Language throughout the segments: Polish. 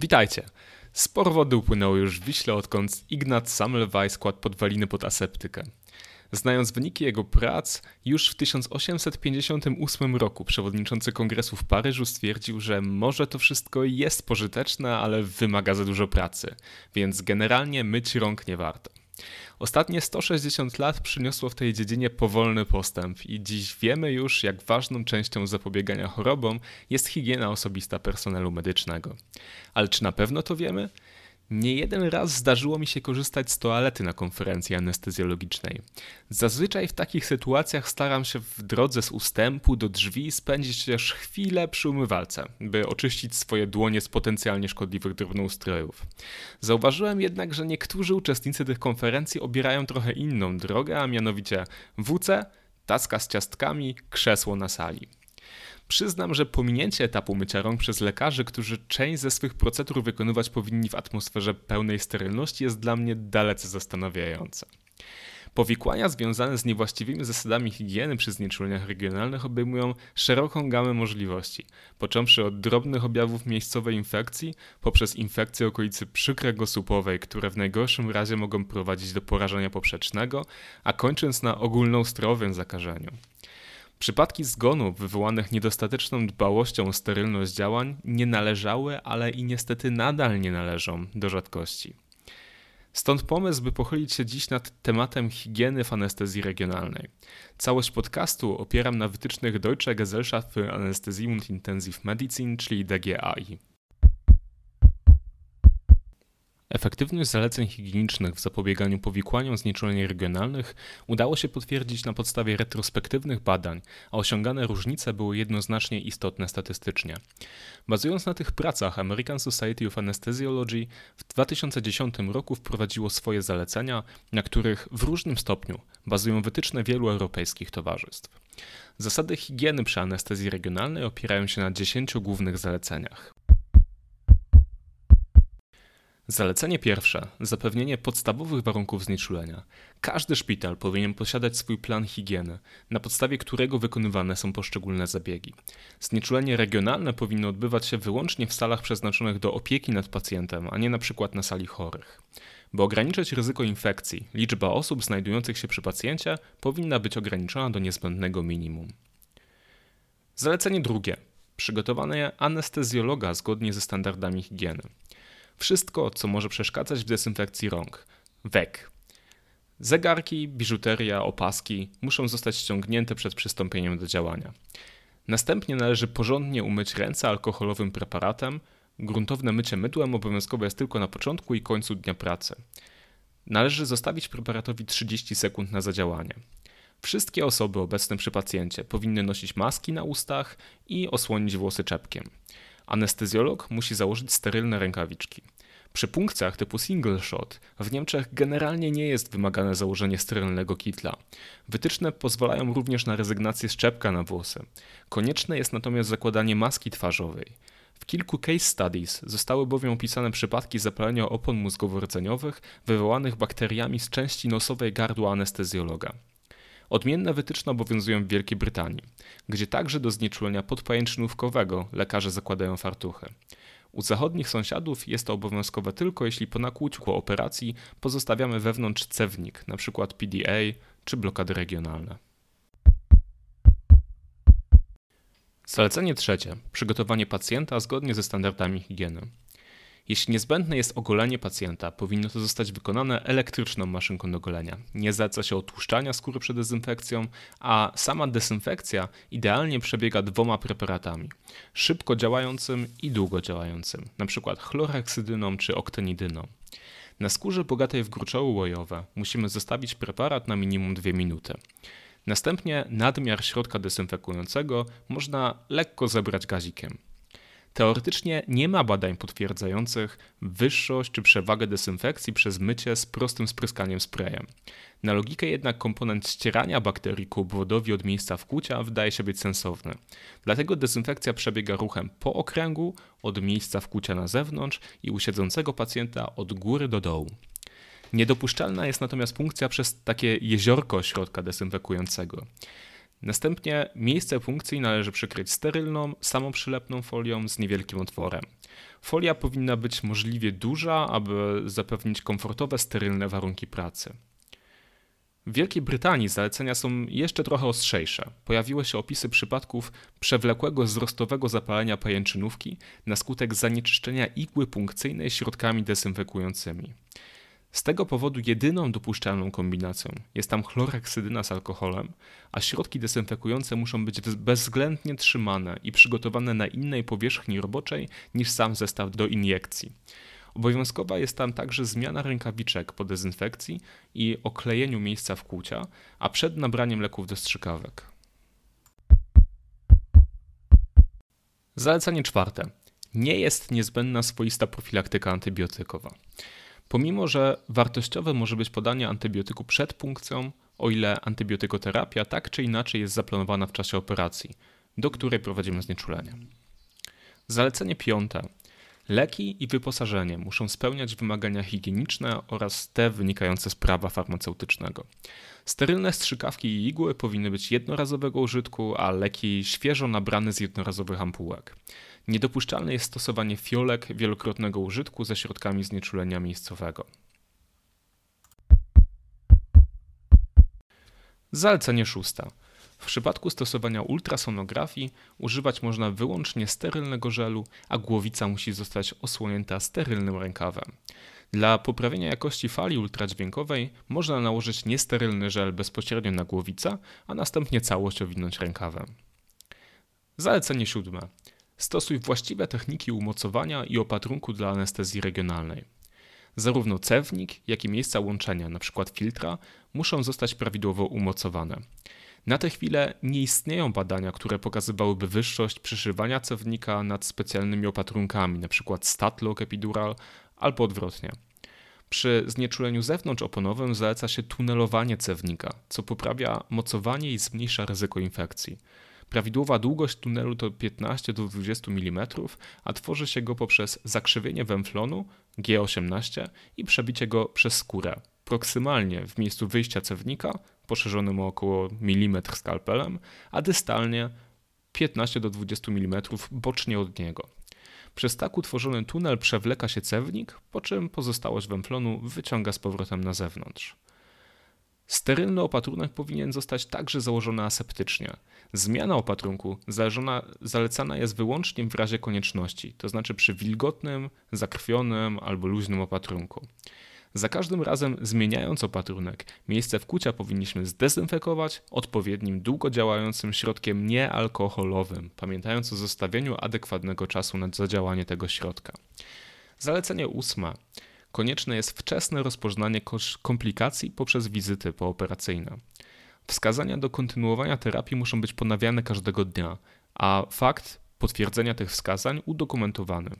Witajcie. Sporo wody upłynęło już w Wiśle, odkąd Ignat Semmelweis kładł podwaliny pod aseptykę. Znając wyniki jego prac, już w 1858 roku przewodniczący kongresu w Paryżu stwierdził, że może to wszystko jest pożyteczne, ale wymaga za dużo pracy, więc generalnie myć rąk nie warto. Ostatnie 160 lat przyniosło w tej dziedzinie powolny postęp i dziś wiemy już, jak ważną częścią zapobiegania chorobom jest higiena osobista personelu medycznego. Ale czy na pewno to wiemy? Nie jeden raz zdarzyło mi się korzystać z toalety na konferencji anestezjologicznej. Zazwyczaj w takich sytuacjach staram się w drodze z ustępu do drzwi spędzić też chwilę przy umywalce, by oczyścić swoje dłonie z potencjalnie szkodliwych drobnoustrojów. Zauważyłem jednak, że niektórzy uczestnicy tych konferencji obierają trochę inną drogę, a mianowicie WC, taska z ciastkami, krzesło na sali. Przyznam, że pominięcie etapu mycia rąk przez lekarzy, którzy część ze swych procedur wykonywać powinni w atmosferze pełnej sterylności, jest dla mnie dalece zastanawiające. Powikłania związane z niewłaściwymi zasadami higieny przy znieczuleniach regionalnych obejmują szeroką gamę możliwości, począwszy od drobnych objawów miejscowej infekcji, poprzez infekcje okolicy przykrego supowej, które w najgorszym razie mogą prowadzić do porażenia poprzecznego, a kończąc na ogólnoustrojowym zakażeniu. Przypadki zgonów wywołanych niedostateczną dbałością o sterylność działań nie należały, ale i niestety nadal nie należą do rzadkości. Stąd pomysł, by pochylić się dziś nad tematem higieny w anestezji regionalnej. Całość podcastu opieram na wytycznych Deutsche Gesellschaft für Anästhesie und Intensivmedizin, czyli DGAI. Efektywność zaleceń higienicznych w zapobieganiu powikłaniom znieczuleń regionalnych udało się potwierdzić na podstawie retrospektywnych badań, a osiągane różnice były jednoznacznie istotne statystycznie. Bazując na tych pracach, American Society of Anesthesiology w 2010 roku wprowadziło swoje zalecenia, na których w różnym stopniu bazują wytyczne wielu europejskich towarzystw. Zasady higieny przy anestezji regionalnej opierają się na 10 głównych zaleceniach. Zalecenie pierwsze. Zapewnienie podstawowych warunków znieczulenia. Każdy szpital powinien posiadać swój plan higieny, na podstawie którego wykonywane są poszczególne zabiegi. Znieczulenie regionalne powinno odbywać się wyłącznie w salach przeznaczonych do opieki nad pacjentem, a nie na przykład na sali chorych. By ograniczyć ryzyko infekcji, liczba osób znajdujących się przy pacjencie powinna być ograniczona do niezbędnego minimum. Zalecenie drugie. Przygotowanie anestezjologa zgodnie ze standardami higieny. Wszystko, co może przeszkadzać w dezynfekcji rąk. Wek. Zegarki, biżuteria, opaski muszą zostać ściągnięte przed przystąpieniem do działania. Następnie należy porządnie umyć ręce alkoholowym preparatem. Gruntowne mycie mydłem obowiązkowe jest tylko na początku i końcu dnia pracy. Należy zostawić preparatowi 30 sekund na zadziałanie. Wszystkie osoby obecne przy pacjencie powinny nosić maski na ustach i osłonić włosy czepkiem. Anestezjolog musi założyć sterylne rękawiczki. Przy punkcjach typu single shot w Niemczech generalnie nie jest wymagane założenie sterylnego kitla. Wytyczne pozwalają również na rezygnację z czepka na włosy. Konieczne jest natomiast zakładanie maski twarzowej. W kilku case studies zostały bowiem opisane przypadki zapalenia opon mózgowo-rdzeniowych wywołanych bakteriami z części nosowej gardła anestezjologa. Odmienne wytyczne obowiązują w Wielkiej Brytanii, gdzie także do znieczulenia podpajęczynówkowego lekarze zakładają fartuchy. U zachodnich sąsiadów jest to obowiązkowe tylko jeśli po nakłuciu operacji pozostawiamy wewnątrz cewnik, np. PDA czy blokady regionalne. Zalecenie trzecie. Przygotowanie pacjenta zgodnie ze standardami higieny. Jeśli niezbędne jest ogolenie pacjenta, powinno to zostać wykonane elektryczną maszynką do golenia. Nie zaleca się otłuszczania skóry przed dezynfekcją, a sama dezynfekcja idealnie przebiega dwoma preparatami: szybko działającym i długo działającym, np. chlorheksydyną czy oktenidyną. Na skórze bogatej w gruczoły łojowe musimy zostawić preparat na minimum 2 minuty. Następnie nadmiar środka dezynfekującego można lekko zebrać gazikiem. Teoretycznie nie ma badań potwierdzających wyższość czy przewagę dezynfekcji przez mycie z prostym spryskaniem sprayem. Na logikę jednak komponent ścierania bakterii ku obwodowi od miejsca wkłucia wydaje się być sensowny. Dlatego dezynfekcja przebiega ruchem po okręgu od miejsca wkłucia na zewnątrz i u siedzącego pacjenta od góry do dołu. Niedopuszczalna jest natomiast punkcja przez takie jeziorko środka dezynfekującego. Następnie miejsce punkcji należy przykryć sterylną, samoprzylepną folią z niewielkim otworem. Folia powinna być możliwie duża, aby zapewnić komfortowe, sterylne warunki pracy. W Wielkiej Brytanii zalecenia są jeszcze trochę ostrzejsze. Pojawiły się opisy przypadków przewlekłego wzrostowego zapalenia pajęczynówki na skutek zanieczyszczenia igły punkcyjnej środkami dezynfekującymi. Z tego powodu jedyną dopuszczalną kombinacją jest tam chlorheksydyna z alkoholem, a środki dezynfekujące muszą być bezwzględnie trzymane i przygotowane na innej powierzchni roboczej niż sam zestaw do iniekcji. Obowiązkowa jest tam także zmiana rękawiczek po dezynfekcji i oklejeniu miejsca wkłucia, a przed nabraniem leków do strzykawek. Zalecenie czwarte. Nie jest niezbędna swoista profilaktyka antybiotykowa. Pomimo, że wartościowe może być podanie antybiotyku przed punkcją, o ile antybiotykoterapia tak czy inaczej jest zaplanowana w czasie operacji, do której prowadzimy znieczulenie. Zalecenie piąte. Leki i wyposażenie muszą spełniać wymagania higieniczne oraz te wynikające z prawa farmaceutycznego. Sterylne strzykawki i igły powinny być jednorazowego użytku, a leki świeżo nabrane z jednorazowych ampułek. Niedopuszczalne jest stosowanie fiolek wielokrotnego użytku ze środkami znieczulenia miejscowego. Zalecenie szóste. W przypadku stosowania ultrasonografii używać można wyłącznie sterylnego żelu, a głowica musi zostać osłonięta sterylnym rękawem. Dla poprawienia jakości fali ultradźwiękowej można nałożyć niesterylny żel bezpośrednio na głowicę, a następnie całość owinąć rękawem. Zalecenie siódme. Stosuj właściwe techniki umocowania i opatrunku dla anestezji regionalnej. Zarówno cewnik, jak i miejsca łączenia, np. filtra, muszą zostać prawidłowo umocowane. Na tę chwilę nie istnieją badania, które pokazywałyby wyższość przyszywania cewnika nad specjalnymi opatrunkami, np. statlock epidural albo odwrotnie. Przy znieczuleniu zewnątrzoponowym zaleca się tunelowanie cewnika, co poprawia mocowanie i zmniejsza ryzyko infekcji. Prawidłowa długość tunelu to 15 do 20 mm, a tworzy się go poprzez zakrzywienie węflonu G18 i przebicie go przez skórę, proksymalnie w miejscu wyjścia cewnika, poszerzonym o około milimetr skalpelem, a dystalnie 15 do 20 mm bocznie od niego. Przez tak utworzony tunel przewleka się cewnik, po czym pozostałość węflonu wyciąga z powrotem na zewnątrz. Sterylny opatrunek powinien zostać także założony aseptycznie. Zmiana opatrunku zależona, zalecana jest wyłącznie w razie konieczności, to znaczy przy wilgotnym, zakrwionym albo luźnym opatrunku. Za każdym razem zmieniając opatrunek, miejsce wkucia powinniśmy zdezynfekować odpowiednim długodziałającym środkiem niealkoholowym, pamiętając o zostawieniu adekwatnego czasu na zadziałanie tego środka. Zalecenie ósme. Konieczne jest wczesne rozpoznanie komplikacji poprzez wizyty pooperacyjne. Wskazania do kontynuowania terapii muszą być ponawiane każdego dnia, a fakt potwierdzenia tych wskazań udokumentowany.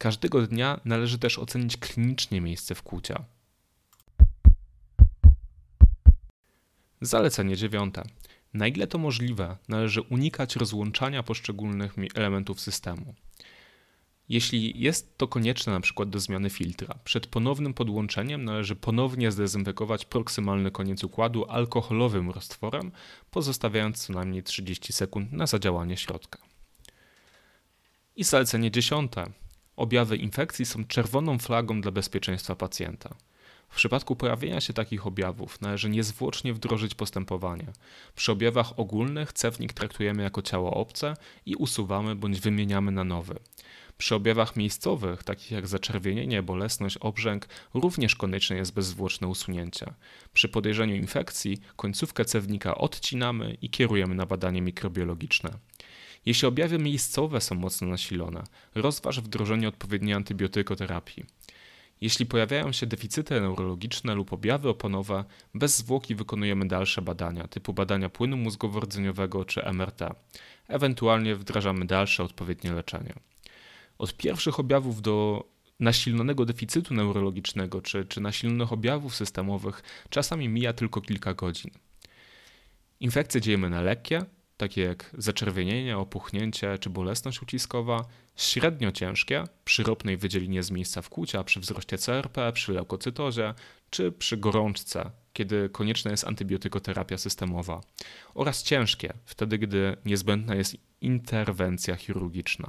Każdego dnia należy też ocenić klinicznie miejsce wkłucia. Zalecenie dziewiąte. Na ile to możliwe, należy unikać rozłączania poszczególnych elementów systemu. Jeśli jest to konieczne np. do zmiany filtra, przed ponownym podłączeniem należy ponownie zdezynfekować proksymalny koniec układu alkoholowym roztworem, pozostawiając co najmniej 30 sekund na zadziałanie środka. I zalecenie dziesiąte. Objawy infekcji są czerwoną flagą dla bezpieczeństwa pacjenta. W przypadku pojawienia się takich objawów należy niezwłocznie wdrożyć postępowanie. Przy objawach ogólnych cewnik traktujemy jako ciało obce i usuwamy bądź wymieniamy na nowy. Przy objawach miejscowych, takich jak zaczerwienienie, bolesność, obrzęk, również konieczne jest bezzwłoczne usunięcie. Przy podejrzeniu infekcji końcówkę cewnika odcinamy i kierujemy na badanie mikrobiologiczne. Jeśli objawy miejscowe są mocno nasilone, rozważ wdrożenie odpowiedniej antybiotykoterapii. Jeśli pojawiają się deficyty neurologiczne lub objawy oponowe, bez zwłoki wykonujemy dalsze badania, typu badania płynu mózgowo-rdzeniowego czy MRT. Ewentualnie wdrażamy dalsze odpowiednie leczenie. Od pierwszych objawów do nasilonego deficytu neurologicznego czy, czy nasilonych objawów systemowych czasami mija tylko kilka godzin. Infekcje dzielimy na lekkie, takie jak zaczerwienienie, opuchnięcie czy bolesność uciskowa, średnio ciężkie przy ropnej wydzielinie z miejsca wkłucia, przy wzroście CRP, przy leukocytozie czy przy gorączce, kiedy konieczna jest antybiotykoterapia systemowa, oraz ciężkie, wtedy gdy niezbędna jest interwencja chirurgiczna.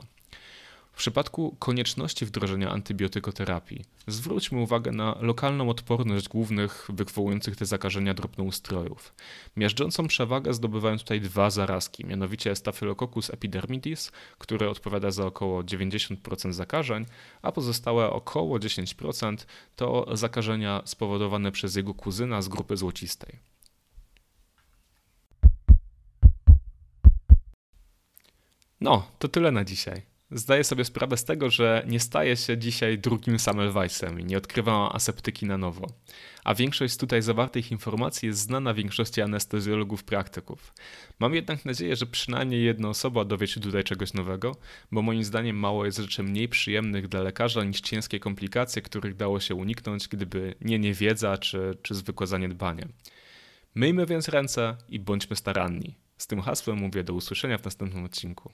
W przypadku konieczności wdrożenia antybiotykoterapii zwróćmy uwagę na lokalną odporność głównych wywołujących te zakażenia drobnoustrojów. Miażdżącą przewagę zdobywają tutaj dwa zarazki, mianowicie Staphylococcus epidermidis, który odpowiada za około 90% zakażeń, a pozostałe około 10% to zakażenia spowodowane przez jego kuzyna z grupy złocistej. No, to tyle na dzisiaj. Zdaję sobie sprawę z tego, że nie staję się dzisiaj drugim Semmelweissem i nie odkrywam aseptyki na nowo. A większość z tutaj zawartych informacji jest znana większości anestezjologów praktyków. Mam jednak nadzieję, że przynajmniej jedna osoba dowie się tutaj czegoś nowego, bo moim zdaniem mało jest rzeczy mniej przyjemnych dla lekarza niż ciężkie komplikacje, których dało się uniknąć, gdyby nie niewiedza czy, czy zwykłe zaniedbanie. Myjmy więc ręce i bądźmy staranni. Z tym hasłem mówię do usłyszenia w następnym odcinku.